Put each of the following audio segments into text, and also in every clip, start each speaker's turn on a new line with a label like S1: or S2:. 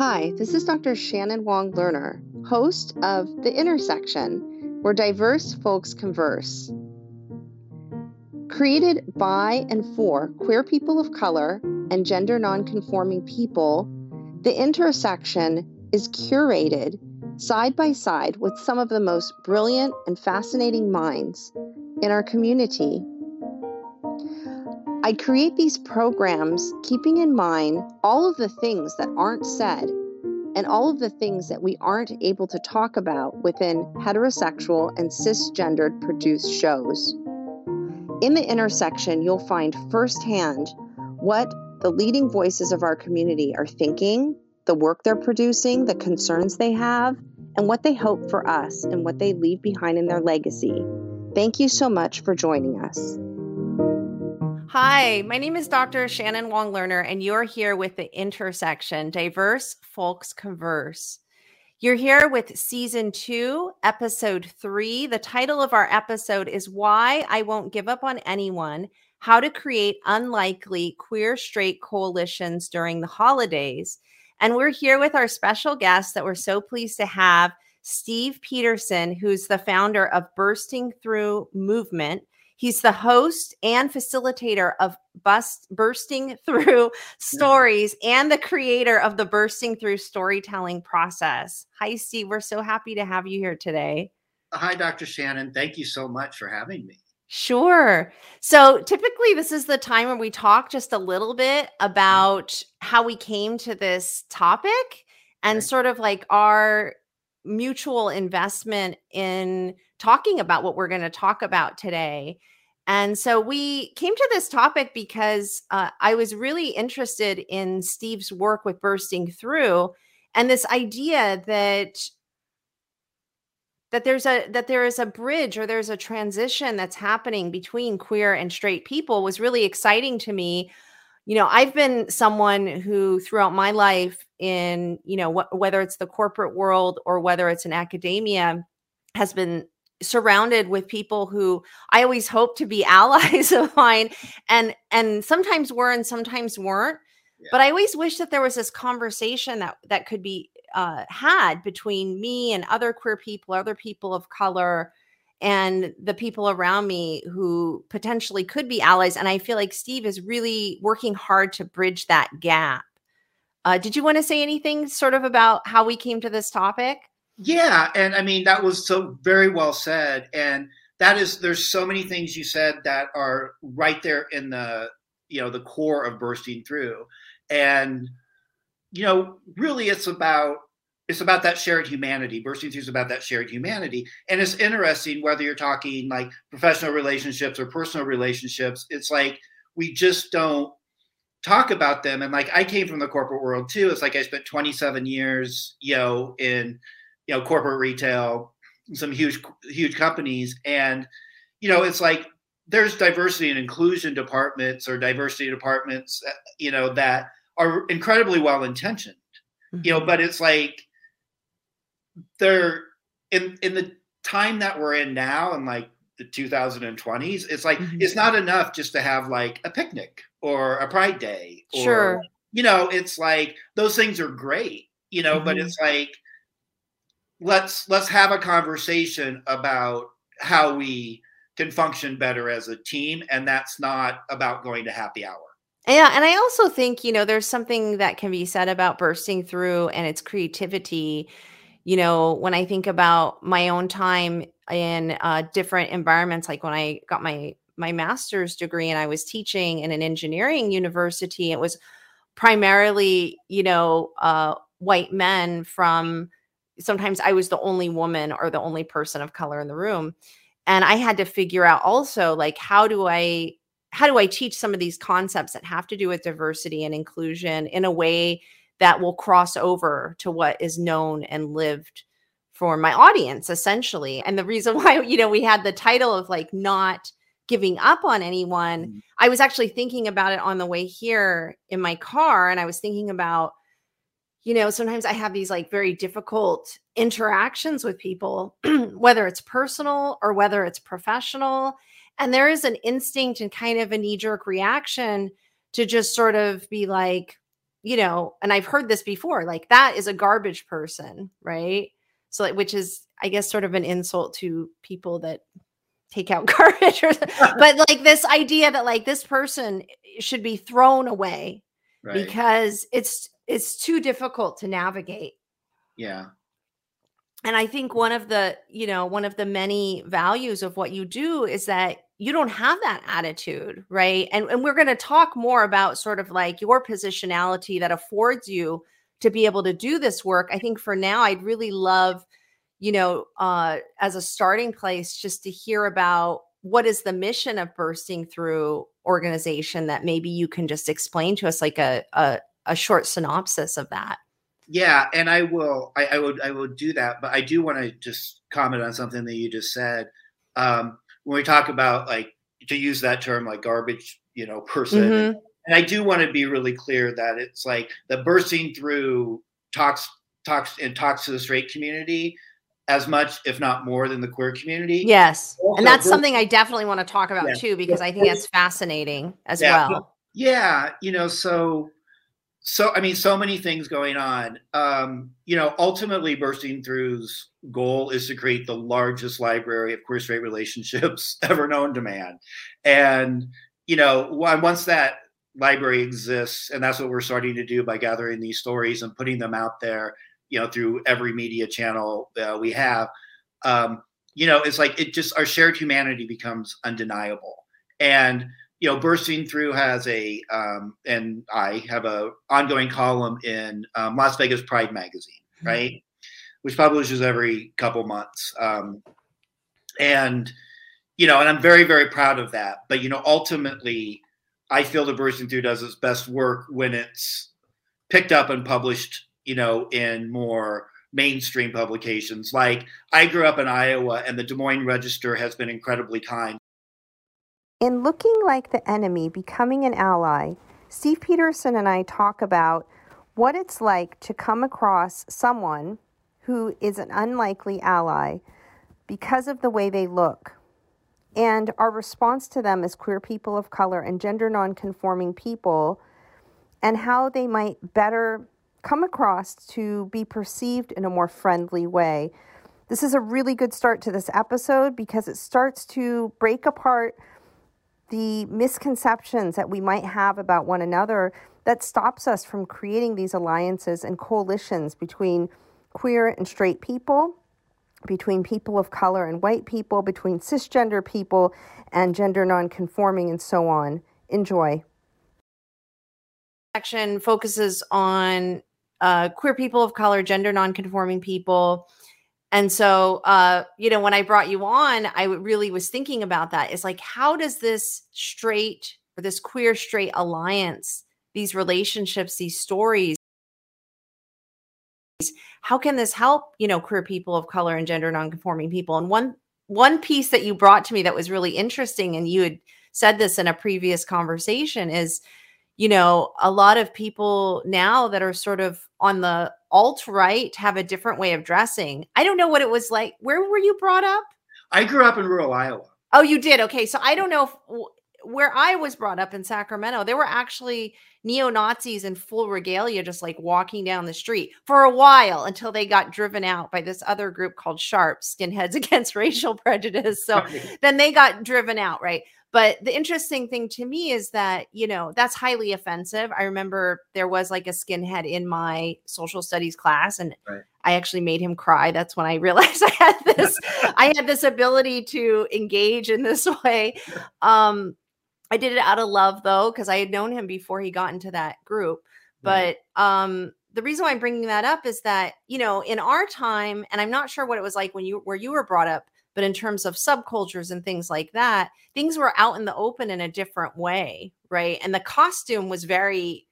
S1: Hi, this is Dr. Shannon Wong Lerner, host of The Intersection, where diverse folks converse. Created by and for queer people of color and gender nonconforming people, The Intersection is curated side by side with some of the most brilliant and fascinating minds in our community. I create these programs keeping in mind all of the things that aren't said and all of the things that we aren't able to talk about within heterosexual and cisgendered produced shows. In the intersection, you'll find firsthand what the leading voices of our community are thinking, the work they're producing, the concerns they have, and what they hope for us and what they leave behind in their legacy. Thank you so much for joining us.
S2: Hi, my name is Dr. Shannon Wong Lerner, and you're here with the intersection Diverse Folks Converse. You're here with season two, episode three. The title of our episode is Why I Won't Give Up on Anyone How to Create Unlikely Queer Straight Coalitions During the Holidays. And we're here with our special guest that we're so pleased to have, Steve Petersen, who's the founder of Bursting Through Movement He's the host and facilitator of Bust, Bursting Through mm-hmm. Stories and the creator of the Bursting Through Storytelling process. Hi, Steve. We're so happy to have you here today.
S3: Hi, Dr. Shannon. Thank you so much for having me.
S2: Sure. So typically, this is the time where we talk just a little bit mm-hmm. about how we came to this topic and right. sort of like our mutual investment in talking about what we're going to talk about today. And so we came to this topic because uh, I was really interested in Steve's work with bursting through and this idea that that there's a that there is a bridge or there's a transition that's happening between queer and straight people was really exciting to me you know i've been someone who throughout my life in you know wh- whether it's the corporate world or whether it's in academia has been surrounded with people who I always hope to be allies of mine and and sometimes were and sometimes weren't yeah. but I always wish that there was this conversation that that could be uh, had between me and other queer people other people of color and the people around me who potentially could be allies and I feel like Steve is really working hard to bridge that gap uh, did you want to say anything sort of about how we came to this topic
S3: yeah, and I mean that was so very well said, and that is there's so many things you said that are right there in the you know the core of bursting through, and you know really it's about it's about that shared humanity. Bursting through is about that shared humanity, and it's interesting whether you're talking like professional relationships or personal relationships. It's like we just don't talk about them and like i came from the corporate world too it's like i spent 27 years you know in you know corporate retail some huge huge companies and you know it's like there's diversity and inclusion departments or diversity departments uh, you know that are incredibly well intentioned mm-hmm. you know mm-hmm. but it's like they're in in the time that we're in now and like the 2020s it's like mm-hmm. it's not enough just to have like a picnic or a pride day or
S2: sure.
S3: you know it's like those things are great you know mm-hmm. but it's like let's let's have a conversation about how we can function better as a team and that's not about going to happy hour.
S2: Yeah and i also think you know there's something that can be said about bursting through and its creativity. You know when i think about my own time in uh, different environments like when i got my my master's degree and i was teaching in an engineering university it was primarily you know uh, white men from sometimes I was the only woman or the only person of color in the room. And I had to figure out also like how do I how do I teach some of these concepts that have to do with diversity and inclusion in a way that will cross over to what is known and lived for my audience essentially. And the reason why you know we had the title of like not giving up on anyone, mm-hmm. I was actually thinking about it on the way here in my car and I was thinking about you know, sometimes I have these like very difficult interactions with people, whether it's personal or whether it's professional. And there is an instinct and kind of a knee jerk reaction to just sort of be like, you know, and I've heard this before, like that is a garbage person, right? So, like, which is, I guess, sort of an insult to people that take out garbage, or, but like this idea that like this person should be thrown away right. because it's it's too difficult to navigate.
S3: Yeah.
S2: And I think one of the, you know, one of the many values of what you do is that you don't have that attitude, right? And and we're going to talk more about sort of like your positionality that affords you to be able to do this work. I think for now I'd really love, you know, uh as a starting place just to hear about what is the mission of bursting through organization that maybe you can just explain to us like a a, a short synopsis of that.
S3: Yeah, and I will. I, I would. I will do that. But I do want to just comment on something that you just said. Um, when we talk about like to use that term like garbage, you know, person. Mm-hmm. And I do want to be really clear that it's like the bursting through talks talks and talks to the straight community as much, if not more, than the queer community.
S2: Yes, also, and that's something I definitely want to talk about yeah. too because I think that's fascinating as yeah. well.
S3: Yeah, you know, so so i mean so many things going on. Um, you know ultimately bursting through's goal is to create the largest library of queer straight relationships ever known to man. And you know once that library exists and that's what we're starting to do by gathering these stories and putting them out there you know through every media channel uh, we have um, you know it's like it just our shared humanity becomes undeniable. And you know, Bursting Through has a, um, and I have a ongoing column in um, Las Vegas Pride magazine, mm-hmm. right, which publishes every couple months, um, and you know, and I'm very very proud of that. But you know, ultimately, I feel that Bursting Through does its best work when it's picked up and published, you know, in more mainstream publications. Like I grew up in Iowa, and the Des Moines Register has been incredibly kind
S1: in Looking Like the Enemy, Becoming an Ally, Steve Petersen and I talk about what it's like to come across someone who is an unlikely ally because of the way they look, and our response to them as queer people of color and gender nonconforming people, and how they might better come across to be perceived in a more friendly way. This is a really good start to this episode because it starts to break apart the misconceptions that we might have about one another that stops us from creating these alliances and coalitions between queer and straight people, between people of color and white people, between cisgender people and gender nonconforming, and so on. Enjoy.
S2: Section focuses on uh, queer people of color, gender nonconforming people, and so, uh, you know, when I brought you on, I really was thinking about that. It's like, how does this straight or this queer straight alliance, these relationships, these stories, how can this help, you know, queer people of color and gender nonconforming people? And one one piece that you brought to me that was really interesting, and you had said this in a previous conversation, is you know, a lot of people now that are sort of on the alt right have a different way of dressing. I don't know what it was like. Where were you brought up?
S3: I grew up in rural Iowa.
S2: Oh, you did? Okay. So I don't know if, where I was brought up in Sacramento, there were actually neo Nazis in full regalia just like walking down the street for a while until they got driven out by this other group called Sharp Skinheads Against Racial Prejudice. So right. then they got driven out, right? But the interesting thing to me is that, you know, that's highly offensive. I remember there was like a skinhead in my social studies class and right. I actually made him cry. That's when I realized I had this I had this ability to engage in this way. Um I did it out of love though cuz I had known him before he got into that group. But um the reason why I'm bringing that up is that, you know, in our time and I'm not sure what it was like when you where you were brought up, but in terms of subcultures and things like that, things were out in the open in a different way, right? And the costume was very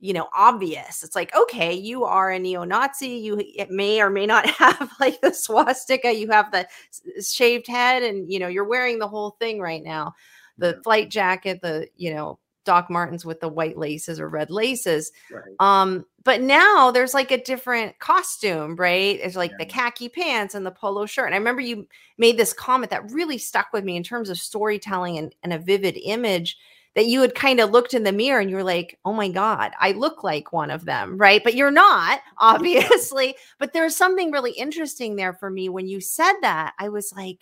S2: you know obvious it's like okay you are a neo-nazi you it may or may not have like the swastika you have the shaved head and you know you're wearing the whole thing right now the flight jacket the you know Doc Martens with the white laces or red laces. Right. Um, but now there's like a different costume, right? It's like yeah. the khaki pants and the polo shirt. And I remember you made this comment that really stuck with me in terms of storytelling and, and a vivid image that you had kind of looked in the mirror and you were like, oh my God, I look like one of them, right? But you're not, obviously. but there's something really interesting there for me. When you said that, I was like,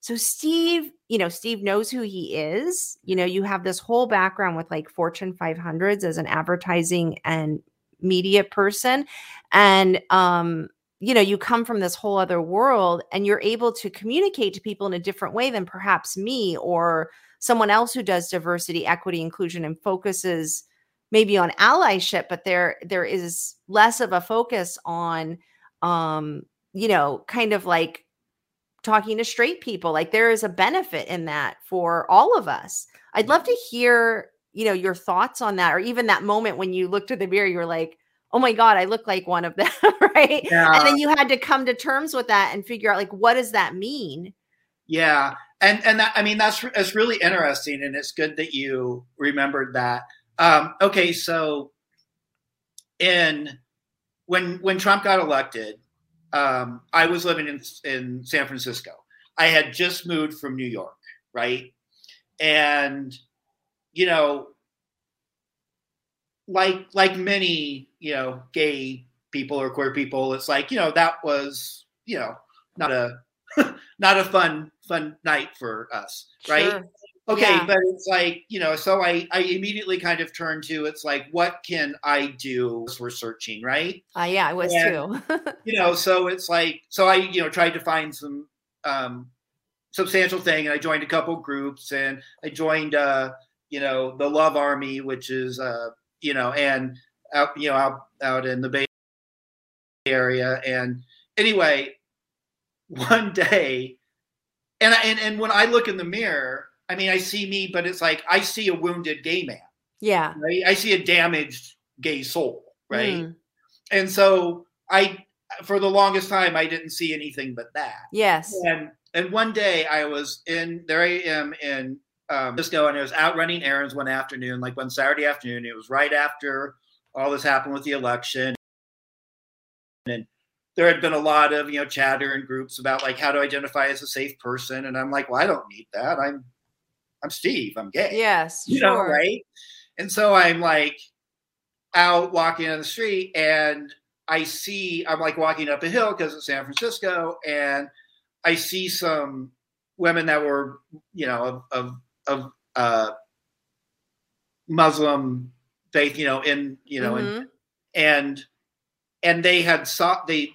S2: so Steve, you know, Steve knows who he is. You know, you have this whole background with like Fortune 500s as an advertising and media person. And um, you know, you come from this whole other world and you're able to communicate to people in a different way than perhaps me or someone else who does diversity, equity, inclusion and focuses maybe on allyship, but there there is less of a focus on um, you know, kind of like talking to straight people. Like there is a benefit in that for all of us. I'd love to hear, you know, your thoughts on that or even that moment when you looked at the mirror, you were like, oh my god i look like one of them right? Yeah. and then you had to come to terms with that and figure out like what does that mean?
S3: Yeah and and that, i mean that's it's really interesting and it's good that you remembered that. Um, okay so in when when trump got elected um, i was living in in san francisco. I had just moved from new york right? And you know like like many you know gay people or queer people it's like you know that was you know not a not a fun fun night for us right sure. okay yeah. but it's like you know so i i immediately kind of turned to it's like what can i do we're searching right
S2: uh, yeah i was and,
S3: too you know so it's like so i you know tried to find some um substantial thing and i joined a couple groups and i joined uh you know the love army which is uh you know, and out, you know, out, out in the Bay Area. And anyway, one day, and, I, and, and when I look in the mirror, I mean, I see me, but it's like, I see a wounded gay man.
S2: Yeah.
S3: Right? I see a damaged gay soul. Right. Mm. And so I, for the longest time, I didn't see anything but that.
S2: Yes.
S3: And, and one day I was in, there I am in um, Cisco, and I was out running errands one afternoon, like one Saturday afternoon. It was right after all this happened with the election, and there had been a lot of you know chatter in groups about like how to identify as a safe person, and I'm like, well, I don't need that. I'm I'm Steve. I'm gay.
S2: Yes,
S3: you sure. know, right? And so I'm like out walking on the street, and I see I'm like walking up a hill because it's San Francisco, and I see some women that were you know of, of of uh, Muslim faith, you know, in you know, mm-hmm. and and and they had saw they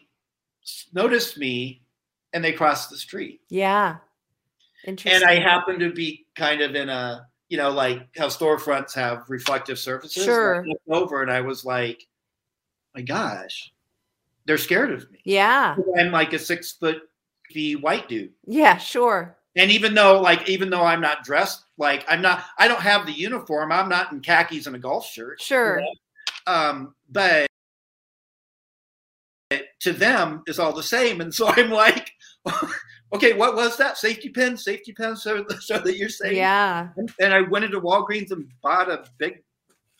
S3: noticed me and they crossed the street.
S2: Yeah.
S3: Interesting. And I happened to be kind of in a, you know, like how storefronts have reflective surfaces.
S2: Sure.
S3: over and I was like, my gosh, they're scared of me.
S2: Yeah.
S3: I'm like a six foot V white dude.
S2: Yeah, sure
S3: and even though like even though i'm not dressed like i'm not i don't have the uniform. I'm not in khakis and a golf shirt
S2: sure. you
S3: know? um but to them is all the same. And so i'm like okay what was that? Safety pin safety pin so, so that you're saying
S2: yeah.
S3: And i went into walgreens and bought a big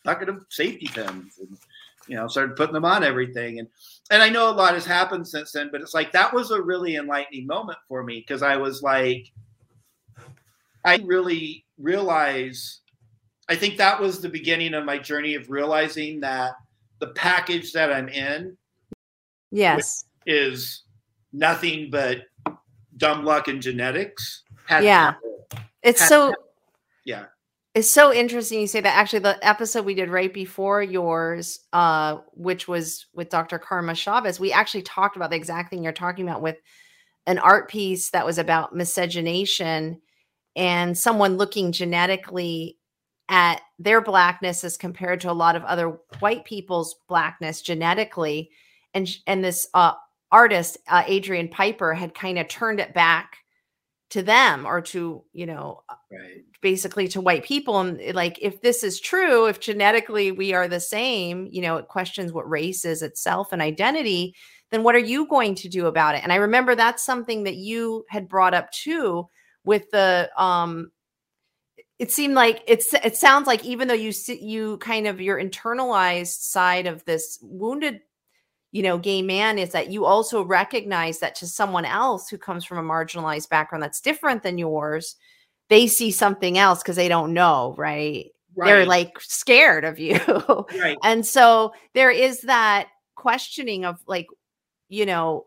S3: bucket of safety pins and you know started putting them on everything. And and i know a lot has happened since then but it's like that was a really enlightening moment for me because i was like I really realize, I think that was the beginning of my journey of realizing that the package that I'm in
S2: yes.
S3: is nothing but dumb luck and genetics.
S2: Yeah. it's so
S3: yeah
S2: it's so interesting you say that. Actually the episode we did right before yours uh which was with dr karma chavez we actually talked about the exact thing you're talking about with an art piece that was about miscegenation and someone looking genetically at their blackness as compared to a lot of other white people's blackness genetically. And and this uh, artist uh, adrian piper had kind of turned it back to them or to you know uh, right. basically to white people and eh, like if this is true if genetically we are the same you know it questions what race is itself and identity then what are you going to do about it and i remember that's something that you had brought up too with the um it seemed like it's it sounds like even though you see you kind of your internalized side of this wounded you know gay man is that you also recognize that to someone else who comes from a marginalized background that's different than yours they see something else because they don't know, right?
S3: right.
S2: They're like scared of you.
S3: right.
S2: and so there is that questioning of like, you know,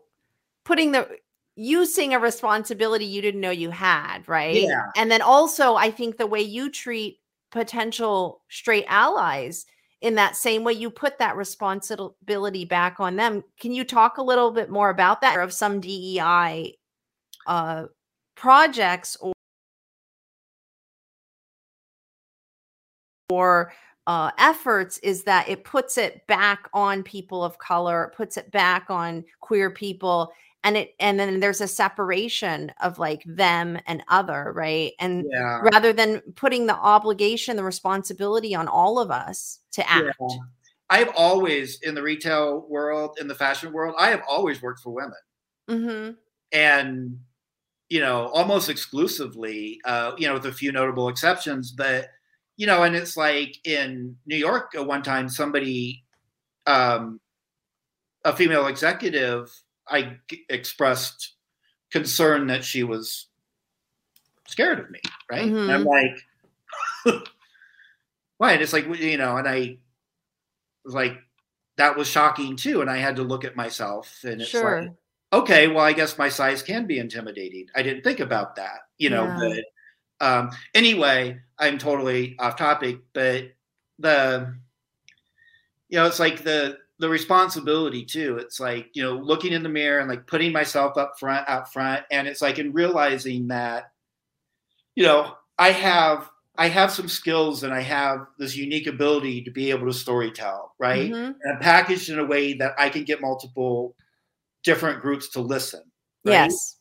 S2: putting the using a responsibility you didn't know you had, right?
S3: Yeah.
S2: And then also, I think the way you treat potential straight allies in that same way you put that responsibility back on them. Can you talk a little bit more about that of some DEI uh, projects or or uh, efforts is that it puts it back on people of color, puts it back on queer people, and it and then there's a separation of like them and other, right? And
S3: yeah.
S2: rather than putting the obligation, the responsibility on all of us to act.
S3: Yeah. I've always in the retail world, in the fashion world, I have always worked for women,
S2: Mm-hmm.
S3: and you know, almost exclusively, uh, you know, with a few notable exceptions, but you know, and it's like in New York at one time, somebody, um, a female executive, I g- expressed concern that she was scared of me, right? And I'm like, why? And it's like, you know, and I was like, that was shocking too. And I had to look at myself and it's
S2: Sure.
S3: like, okay, well, I guess my size can be intimidating. I didn't think about that, you know,
S2: Yeah.
S3: but um, anyway, I'm totally off topic, but the, you know, it's like the, the responsibility too. It's like, you know, looking in the mirror and like putting myself up front, out front. And it's like, in realizing that, you know, I have, I have some skills and I have this unique ability to be able to story tell, right?
S2: Mhm.
S3: And packaged in a way that I can get multiple different groups to listen. right?
S2: Yes.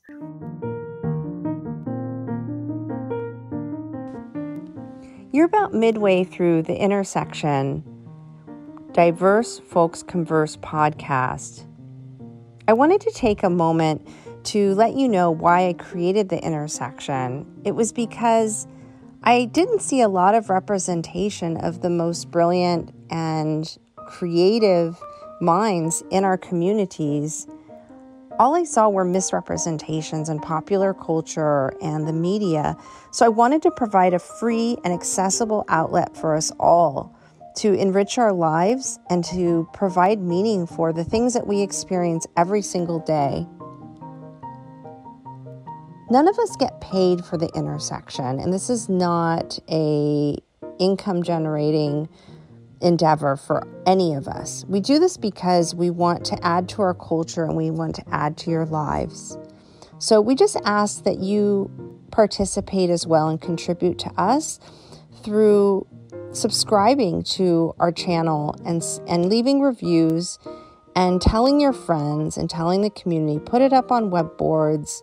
S2: You're about midway through the intersection Diverse Folks Converse podcast. I wanted to take a moment to let you know why I created the intersection. It was because I didn't see a lot of representation of the most brilliant and creative minds in our communities all I saw were misrepresentations in popular culture and the media. So I wanted to provide a free and accessible outlet for us all to enrich our lives and to provide meaning for the things that we experience every single day. None of us get paid for the intersection, and this is not a income generating endeavor for any of us. We do this because we want to add to our culture and we want to add to your lives. So we just ask that you participate as well and contribute to us through subscribing to our channel and and leaving reviews and telling your friends and telling the community, put it up on web boards,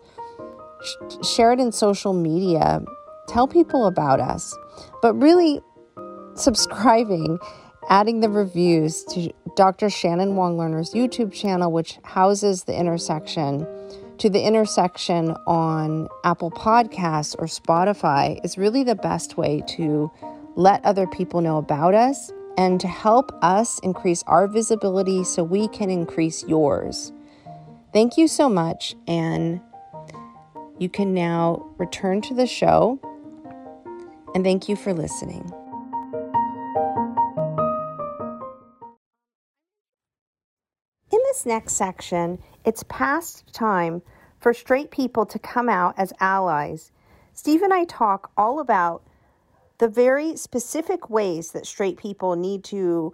S2: sh- share it in social media, tell people about us. But really subscribing adding the reviews to Dr. Shannon Wong Lerner's YouTube channel, which houses the intersection, to the intersection on Apple Podcasts or Spotify, is really the best way to let other people know about us and to help us increase our visibility so we can increase yours. Thank you so much, and you can now return to the show. And thank you for listening. In this next section, it's past time for straight people to come out as allies. Steve and I talk all about the very specific ways that straight people need to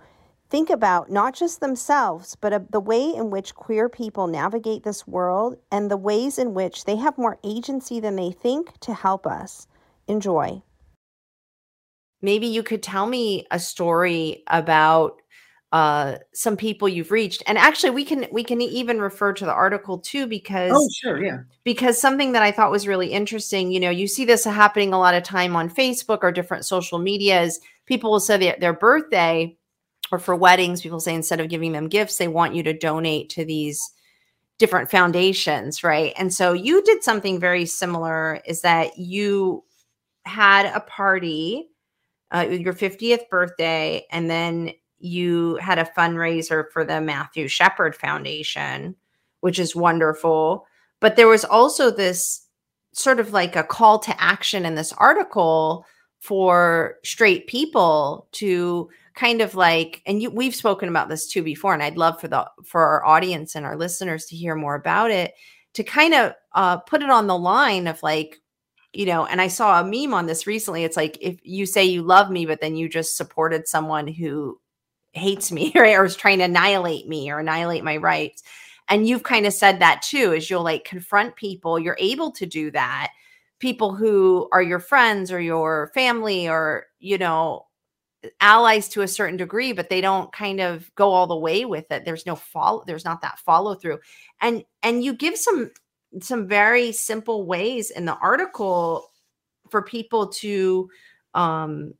S2: think about not just themselves, but uh, the way in which queer people navigate this world and the ways in which they have more agency than they think to help us. Enjoy. Maybe you could tell me a story about uh some people you've reached and actually we can we can even refer to the article too because
S3: Oh, sure, yeah.
S2: because something that I thought was really interesting, you know, you see this happening a lot of time on Facebook or different social medias. People will say their, their birthday or for weddings, people say instead of giving them gifts, they want you to donate to these different foundations, right? And so you did something very similar is that you had a party, uh, your 50th birthday, and then you had a fundraiser for the Matthew Shepard Foundation, which is wonderful. But there was also this sort of like a call to action in this article for straight people to kind of like and you we've spoken about this too before and I'd love for the for our audience and our listeners to hear more about it to kind of uh, put it on the line of like you know and I saw a meme on this recently it's like if you say you love me but then you just supported someone who hates me right, or is trying to annihilate me or annihilate my rights. And you've kind of said that too is you'll like confront people. You're able to do that. People who are your friends or your family or you know allies to a certain degree but they don't kind of go all the way with it. There's no follow there's not that follow through and and you give some some very simple ways in the article for people to um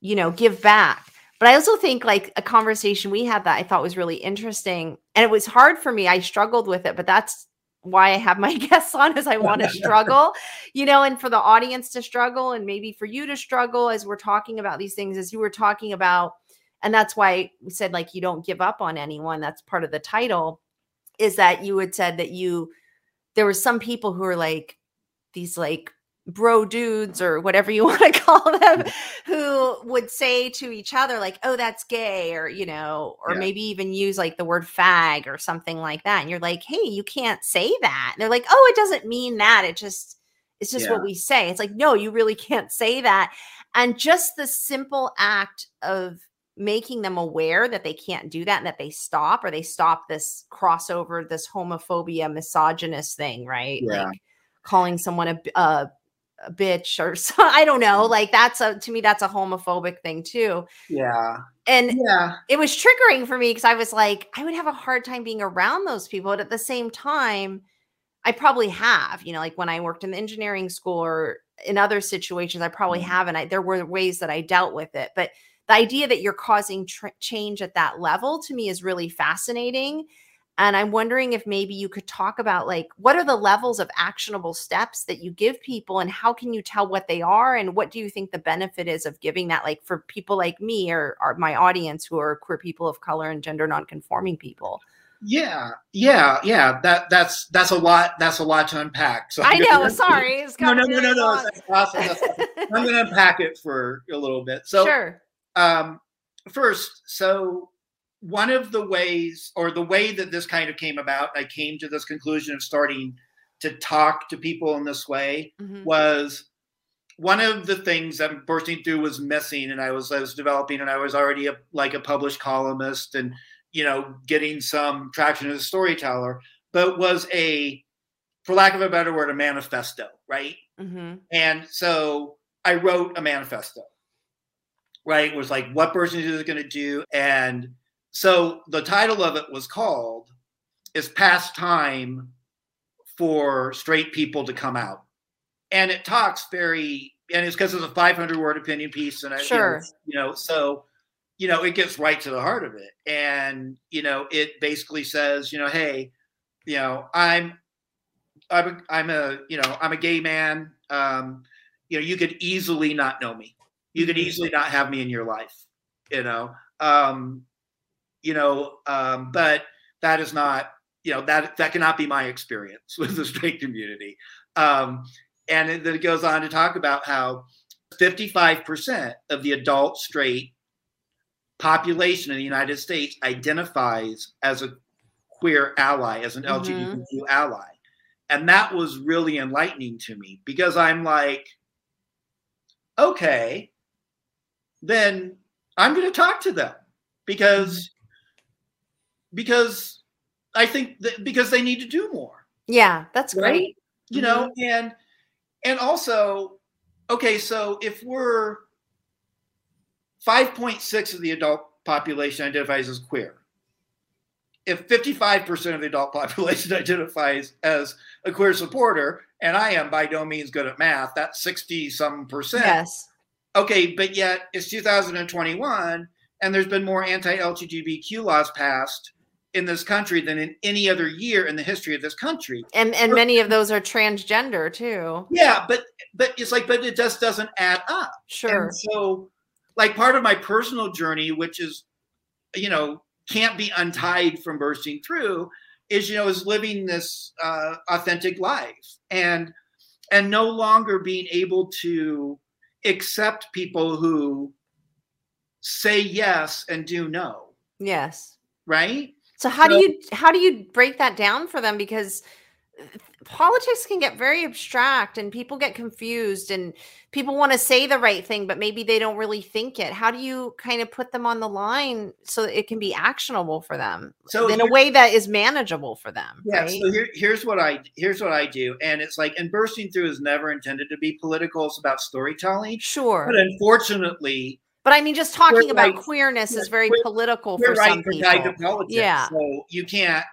S2: you know give back but i also think like a conversation we had that i thought was really interesting and it was hard for me i struggled with it but that's why I have my guests on is I want to struggle, you know, and for the audience to struggle and maybe for you to struggle as we're talking about these things, as you were talking about. And that's why we said, like, you don't give up on anyone. That's part of the title, is that you had said that you, there were some people who are like, these like bro dudes or whatever you want to call them mm. who would say to each other like oh that's gay or you know or yeah. maybe even use like the word fag or something like that and you're like hey you can't say that and they're like oh it doesn't mean that it just it's just yeah. what we say it's like no you really can't say that and just the simple act of making them aware that they can't do that and that they stop or they stop this crossover this homophobia misogynist thing right
S3: yeah.
S2: like calling someone a, a a bitch or so, I don't know. Like that's a to me that's a homophobic thing too.
S3: Yeah.
S2: And
S3: yeah,
S2: it was triggering for me because I was like, I would have a hard time being around those people. But at the same time, I probably have, you know, like when I worked in the engineering school or in other situations, I probably mm-hmm. have. And I, there were ways that I dealt with it. But the idea that you're causing tr- change at that level to me is really fascinating. And I'm wondering if maybe you could talk about like what are the levels of actionable steps that you give people and how can you tell what they are and what do you think the benefit is of giving that like for people like me or, or my audience who are queer people of color and gender nonconforming people?
S3: Yeah, yeah, yeah. That that's that's a lot. That's a lot to unpack.
S2: So I know. sorry. It's
S3: no, no, no, no, no. That's awesome. That's awesome. I'm going to unpack it for a little bit. So,
S2: sure.
S3: Um, first, so one of the ways or the way that this kind of came about i came to this conclusion of starting to talk to people in this way mm-hmm. was one of the things that bursting through was missing and i was i was developing and i was already a, like a published columnist and you know getting some traction as a storyteller but was a for lack of a better word a manifesto right mm-hmm. and so i wrote a manifesto right it was like what bursting is going to do and so the title of it was called "Is Past Time for Straight People to Come Out," and it talks very, and it's because it's a 500 word opinion piece, and I,
S2: sure,
S3: you know, so you know, it gets right to the heart of it, and you know, it basically says, you know, hey, you know, I'm, I'm, a, I'm a, you know, I'm a gay man. Um, you know, you could easily not know me. You could mm-hmm. easily not have me in your life. You know, um, you know, um, but that is not, you know, that that cannot be my experience with the straight community. Um, and then it goes on to talk about how 55% of the adult straight population in the United States identifies as a queer ally, as an mm-hmm. LGBTQ ally. And that was really enlightening to me because I'm like, okay, then I'm going to talk to them because because I think that because they need to do more.
S2: Yeah, that's right? great.
S3: You mm-hmm. know, and and also, okay, so if we're 5.6 of the adult population identifies as queer, if 55% of the adult population identifies as a queer supporter, and I am by no means good at math, that's 60 some percent.
S2: Yes.
S3: Okay, but yet it's 2021 and there's been more anti LGBTQ laws passed in this country than in any other year in the history of this country.
S2: And and many of those are transgender too.
S3: Yeah, but but it's like but it just doesn't add up.
S2: Sure.
S3: And so like part of my personal journey which is you know can't be untied from bursting through is you know is living this uh, authentic life and and no longer being able to accept people who say yes and do no.
S2: Yes.
S3: Right?
S2: So how do you how do you break that down for them? Because uh, politics can get very abstract and people get confused and people want to say the right thing but maybe they don't really think it. How do you kind of put them on the line so it can be actionable for them so in a way that is manageable for them
S3: yeah right? so here, here's what i here's what i do and it's like and bursting through is never intended to be political it's about storytelling.
S2: Sure.
S3: But unfortunately
S2: but I mean, just talking about queerness is very queer, political for right some people.
S3: Politics, yeah. So you can't,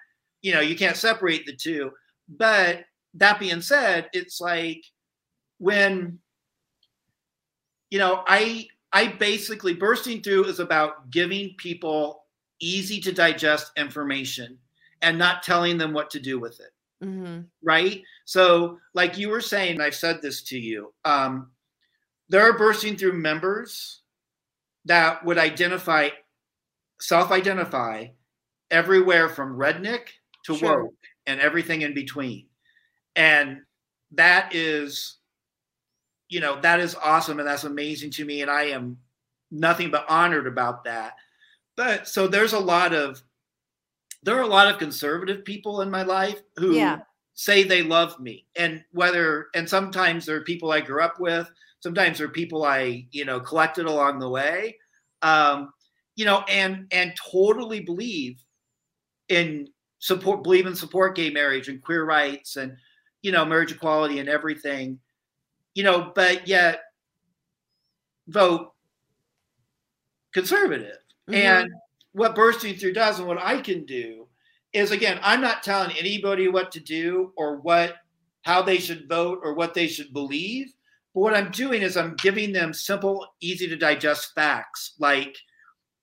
S3: you know, you can't separate the two. But that being said, it's like when you know, I I basically bursting through is about giving people easy to digest information and not telling them what to do with it. Mm-hmm. Right. So, like you were saying, I've said this to you. Um, there are bursting through members that would identify, self identify everywhere from redneck to sure. woke and everything in between. And that is, you know, that is awesome and that's amazing to me. And I am nothing but honored about that. But so there's a lot of, there are a lot of conservative people in my life who yeah. say they love me. And whether, and sometimes there are people I grew up with, sometimes there are people I, you know, collected along the way. Um, you know, and and totally believe in support believe in support gay marriage and queer rights and you know marriage equality and everything you know but yet vote conservative mm-hmm. and what bursting through does and what i can do is again i'm not telling anybody what to do or what how they should vote or what they should believe but what i'm doing is i'm giving them simple easy to digest facts. Like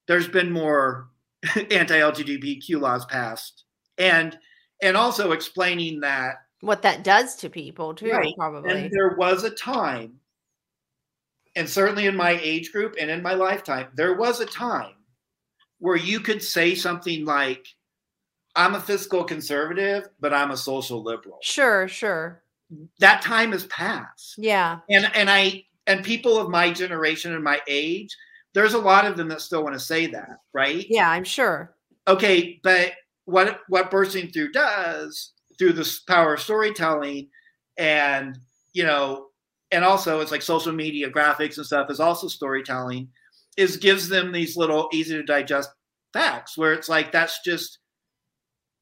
S3: there's been more anti-lgbtq laws passed. And and also explaining that
S2: what that does to people too right. probably.
S3: and there was a time and certainly in my age group and in my lifetime there was a time where you could say something like i'm a fiscal conservative but i'm a social liberal.
S2: Sure sure
S3: that time has passed.
S2: Yeah.
S3: And and i and people of my generation and my age there's a lot of them that still want to say that right?
S2: Yeah i'm sure.
S3: Okay but what what bursting through does through this power of storytelling and you know and also it's like social media graphics and stuff is also storytelling is gives them these little easy to digest facts where it's like that's just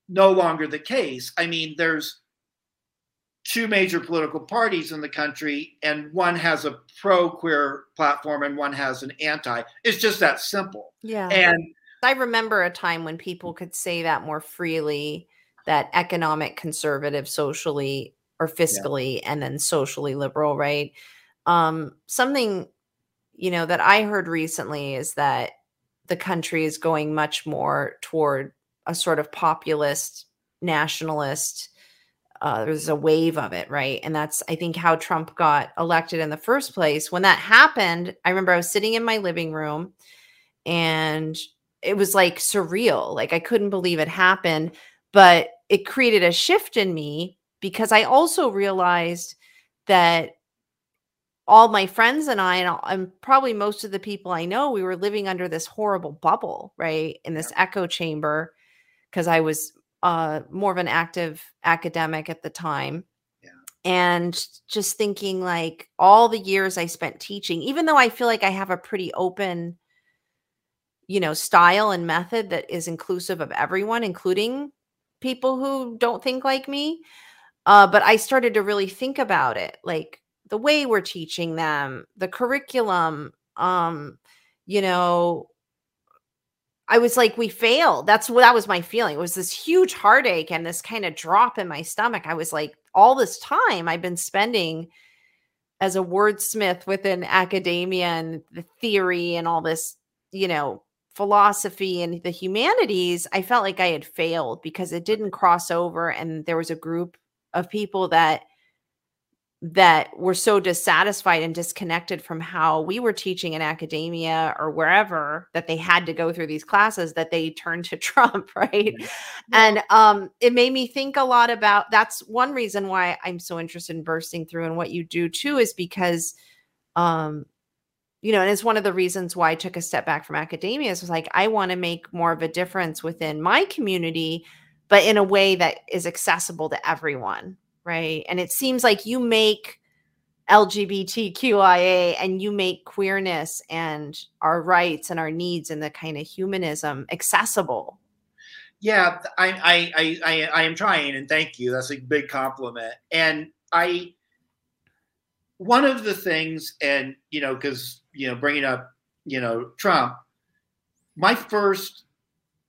S3: no longer the case. I mean there's two major political parties in the country and one has a pro queer platform and one has an anti it's just that simple
S2: yeah
S3: and
S2: I remember a time when people could say that more freely that economic conservative socially or fiscally yeah. and then socially liberal, right? Um, something, you know, that I heard recently is that the country is going much more toward a sort of populist, nationalist. Uh, there's a wave of it, right? And that's, I think, how Trump got elected in the first place. When that happened, I remember I was sitting in my living room and it was like surreal. Like I couldn't believe it happened, but it created a shift in me because I also realized that all my friends and I, and, and, probably most of the people I know, we were living under this horrible bubble, right? In this echo chamber, because I was uh, more of an active academic at the time. Yeah. And just thinking like all the years I spent teaching, even though I feel like I have a pretty open you know, style and method that is inclusive of everyone, including people who don't think like me. Uh, but I started to really think about it, like the way we're teaching them, the curriculum. Um, you know, I was like, we failed. That's what that was my feeling. It was this huge heartache and this kind of drop in my stomach. I was like, all this time I've been spending as a wordsmith within academia and the theory and all this, you know, philosophy and the humanities, I felt like I had failed because it didn't cross over. And there was a group of people that that were so dissatisfied and disconnected from how we were teaching in academia or wherever that they had to go through these classes that they turned to Trump, right? Yeah. And um, it made me think a lot about that's one reason why I'm so interested in bursting through and what you do too is because um you know, and it's one of the reasons why I took a step back from academia is was like I want to make more of a difference within my community, but in a way that is accessible to everyone, right? And it seems like you make LGBTQIA and you make queerness and our rights and our needs and the kind of humanism accessible.
S3: Yeah, I I I I, am trying, and thank you. That's a big compliment. And I one of the things, and you know, because you know, bringing up you know Trump, my first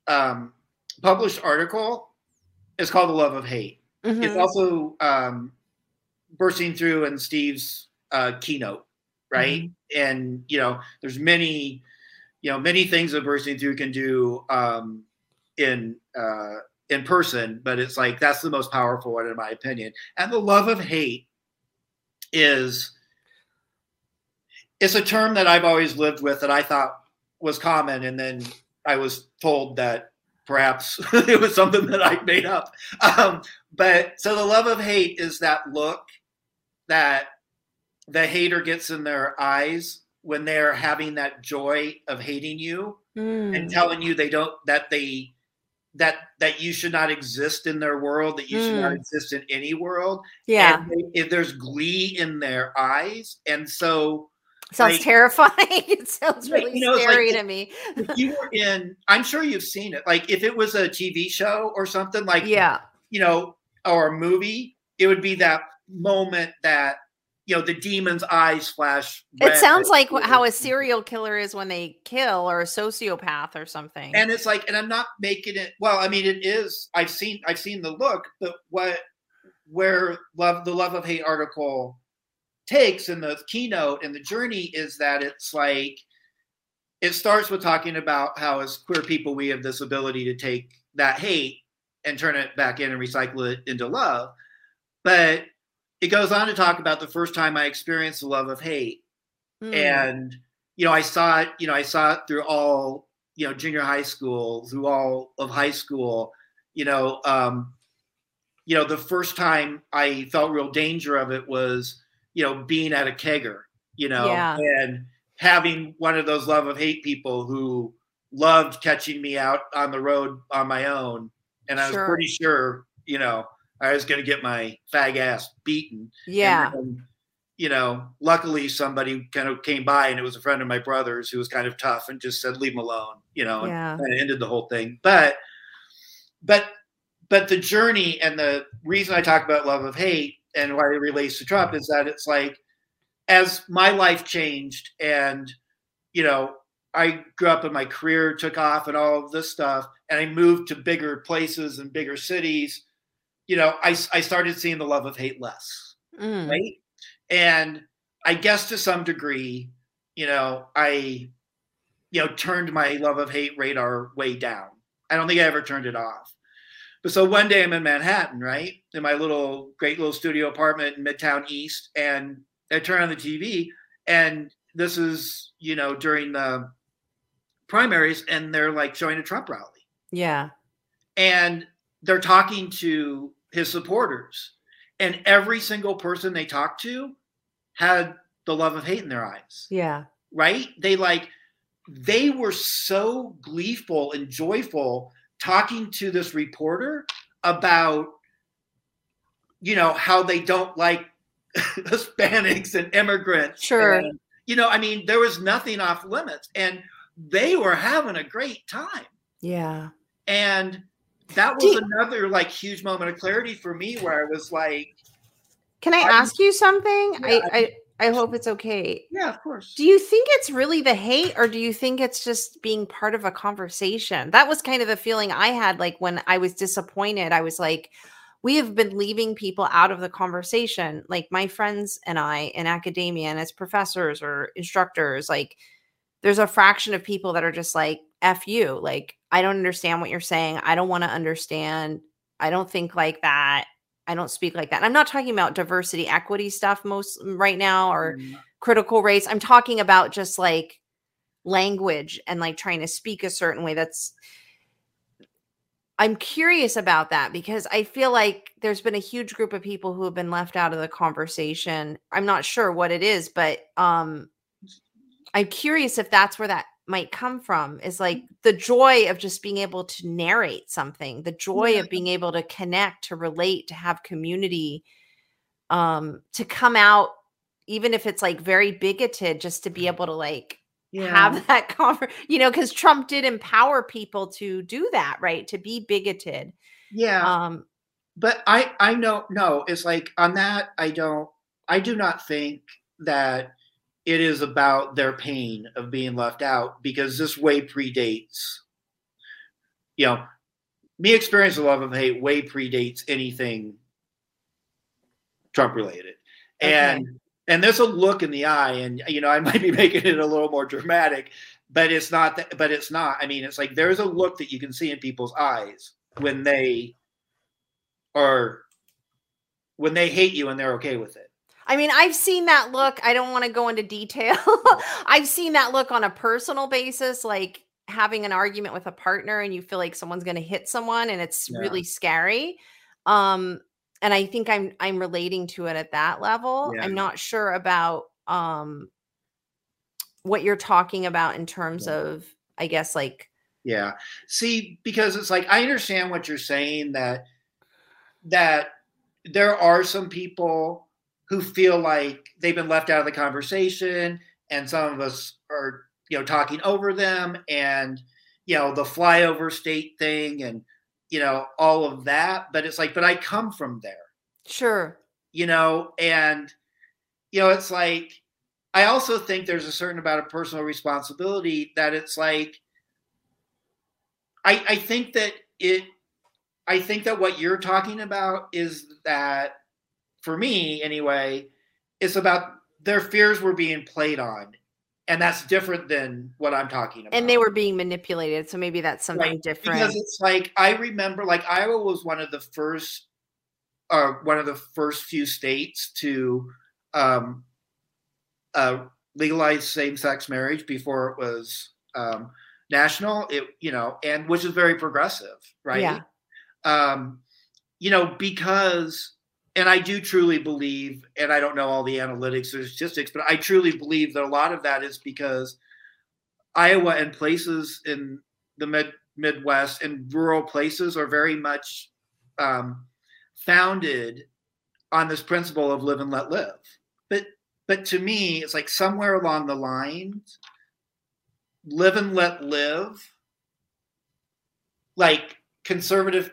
S3: um, published article is called "The Love of Hate." Mm-hmm. It's also um, bursting through in Steve's uh, keynote, right? Mm-hmm. And you know, there's many, you know, many things that bursting through can do um, in uh, in person, but it's like that's the most powerful one in my opinion. And the love of hate is it's a term that I've always lived with that I thought was common, and then I was told that perhaps it was something that I made up. Um, but so the love of hate is that look that the hater gets in their eyes when they're having that joy of hating you mm. and telling you they don't that they that that you should not exist in their world that you mm. should not mm. exist in any world
S2: yeah
S3: they, if there's glee in their eyes and so
S2: sounds like, terrifying. It sounds really you know, scary like, to me.
S3: if you were in i'm sure you've seen it like if it was a tv show or something like
S2: yeah.
S3: you know or a movie it would be that moment that you know the demon's eyes flash
S2: it sounds like how a serial killer is when they kill or a sociopath or something.
S3: And it's like and i'm not making it well i mean it is i've seen i've seen the look but what where love the love of hate article takes in the keynote and the journey is that it's like it starts with talking about how as queer people we have this ability to take that hate and turn it back in and recycle it into love but it goes on to talk about the first time I experienced the love of hate. Mm. And, you know, I saw it, you know, I saw it through all, you know, junior high school, through all of high school, you know, um, you know, the first time I felt real danger of it was, you know, being at a kegger, you know, yeah. and having one of those love of hate people who loved catching me out on the road on my own. And I was sure. pretty sure, you know, I was going to get my fag ass beaten.
S2: Yeah.
S3: Then, um, you know, luckily somebody kind of came by and it was a friend of my brother's who was kind of tough and just said, leave him alone, you know, yeah. and kind of ended the whole thing. But, but, but the journey and the reason I talk about love of hate and why it relates to Trump is that it's like, as my life changed and, you know, I grew up and my career took off and all of this stuff, and I moved to bigger places and bigger cities you know, I, I started seeing the love of hate less. Mm. Right. And I guess to some degree, you know, I, you know, turned my love of hate radar way down. I don't think I ever turned it off. But so one day I'm in Manhattan, right? In my little great little studio apartment in Midtown East. And I turn on the TV and this is, you know, during the primaries and they're like showing a Trump rally.
S2: Yeah.
S3: And they're talking to his supporters. And every single person they talked to had the love of hate in their eyes.
S2: Yeah.
S3: Right? They like, they were so gleeful and joyful talking to this reporter about, you know, how they don't like Hispanics and immigrants.
S2: Sure.
S3: And, you know, I mean, there was nothing off limits and they were having a great time.
S2: Yeah.
S3: And that was you, another like huge moment of clarity for me where I was like,
S2: Can I, ask you something? Yeah, I, I I hope it's okay.
S3: Yeah, of course.
S2: Do you think it's really the hate or do you think it's just being part of a conversation? That was kind of the feeling I had like when I was disappointed. I was like, we have been leaving people out of the conversation. Like my friends and I in academia and as professors or instructors, like there's a fraction of people that are just like, F you. Like, I don't understand what you're saying. I don't want to understand. I don't think like that. I don't speak like that. I'm not talking about diversity, equity stuff most right now or
S3: Mm.
S2: critical race. I'm talking about just like language and like trying to speak a certain way. That's I'm curious about that because I feel like there's been a huge group of people who have been left out of the conversation. I'm not sure what it is, but um I'm curious if that's where that might come from is like the joy of just being able to narrate something, the joy
S3: Yeah.
S2: of being able to connect, to relate, to have community, um, to come out, even if it's like very bigoted, just to be able to like have that conver you know, because Trump did empower people to do that, right? To be bigoted.
S3: yeah.
S2: Um,
S3: but I I know no, it's like on that I don't I do not think that it is about their pain of being left out because this way predates you know me experience of love of hate way predates anything Trump related. And and there's a look in the eye and you know I might be making it a little more dramatic but it's not that but it's not I mean it's like there's a look that you can see in people's eyes when they are when they hate you and they're okay with it.
S2: I mean, I've seen that look. I don't want to go into detail. I've seen that look on a personal basis, like having an argument with a partner and you feel like someone's going to hit someone and it's
S3: Yeah.
S2: really scary. Um and I think I'm I'm relating to it at that level.
S3: Yeah.
S2: I'm not sure about um what you're talking about in terms
S3: Yeah.
S2: of I guess like
S3: Yeah. See, because it's like I understand what you're saying that that there are some people who feel like they've been left out of the conversation and some of us are, you know, talking over them and you know, the flyover state thing and you know, all of that, but it's like but I come from there.
S2: sure.
S3: you know, and you know, it's like I also think there's a certain amount of personal responsibility that it's like I I think that it I think that what you're talking about is that for me anyway, it's about their fears were being played on. And that's different than what I'm talking about.
S2: And they were being manipulated, so maybe that's something
S3: Right,
S2: different.
S3: because it's like I remember like Iowa was one of the first uh one of the first few states to um uh legalize same-sex marriage before it was um national it you know and which is very progressive right
S2: Yeah.
S3: um you know because and I do truly believe, and I don't know all the analytics or statistics, but I truly believe that a lot of that is because Iowa and places in the mid Midwest and rural places are very much um, founded on this principle of live and let live. But but to me, it's like somewhere along the lines, live and let live, like conservative,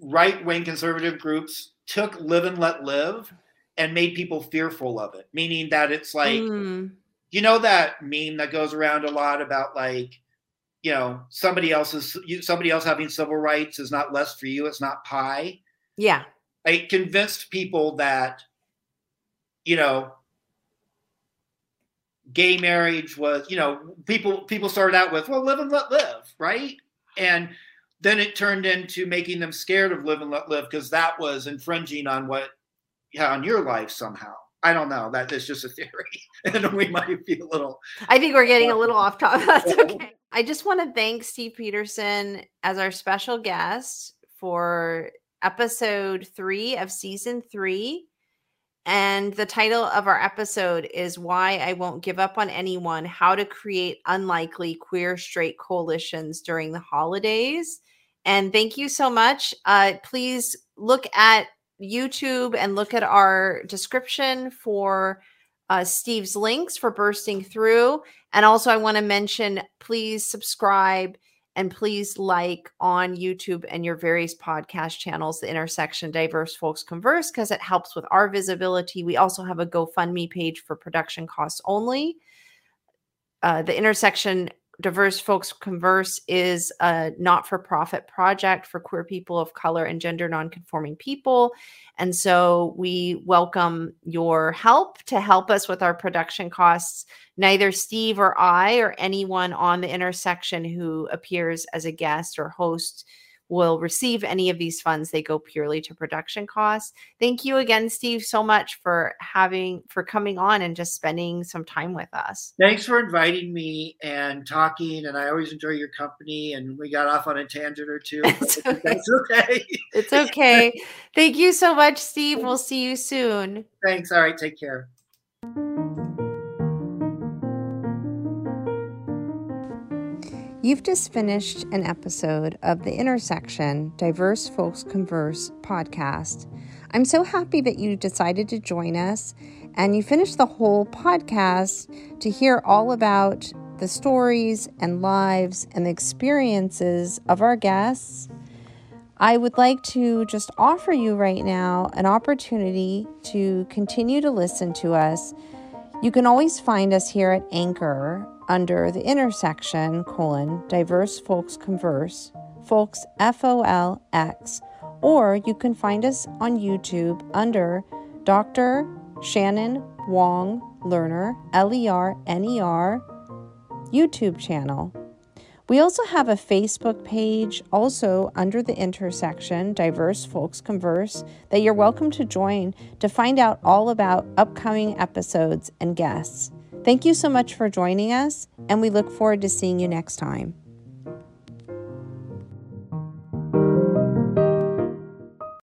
S3: right wing conservative groups took live and let live and made people fearful of it, meaning that it's like
S2: Mm,
S3: you know that meme that goes around a lot about like you know somebody else's you, somebody else having civil rights is not less for you it's not pie?
S2: Yeah.
S3: i convinced people that you know gay marriage was you know people people started out with well live and let live right? And then it turned into making them scared of live and let live because that was infringing on what yeah, on your life somehow i don't know that is just a theory and we might be a little
S2: I think we're getting a little off topic. That's okay. I just want to thank Steve Petersen as our special guest for episode three of season three. And the title of our episode is Why I Won't Give Up on Anyone How to Create Unlikely Queer Straight Coalitions During the Holidays. And thank you so much. Uh, please look at YouTube and look at our description for uh, Steve's links for bursting through. And also, I want to mention please subscribe and please like on YouTube and your various podcast channels, The Intersection Diverse Folx Converse, because it helps with our visibility. We also have a GoFundMe page for production costs only. Uh, the Intersection Diverse Folx Converse is a not for profit project for queer people of color and gender nonconforming people. And so we welcome your help to help us with our production costs. Neither Steve or I or anyone on the intersection who appears as a guest or host
S4: will receive any of these funds. They go purely to production costs. Thank you again, Steve, so much for having for coming on and just spending some time with us.
S3: Thanks for inviting me and talking. And I always enjoy your company. And we got off on a tangent or two.
S4: It's okay.
S3: That's okay.
S4: it's okay. Thank you so much, Steve. We'll see you soon.
S3: Thanks. All right. Take care.
S2: You've just finished an episode of the Intersection Diverse Folx Converse podcast. I'm so happy that you decided to join us and you finished the whole podcast to hear all about the stories and lives and the experiences of our guests. I would like to just offer you right now an opportunity to continue to listen to us. You can always find us here at Anchor under the intersection colon diverse folx converse folks f-o-l-x or you can find us on youtube under dr shannon wong lerner l-e-r-n-e-r youtube channel we also have a Facebook page, also under the intersection Diverse Folx Converse, that you're welcome to join to find out all about upcoming episodes and guests. Thank you so much for joining us, and we look forward to seeing you next time.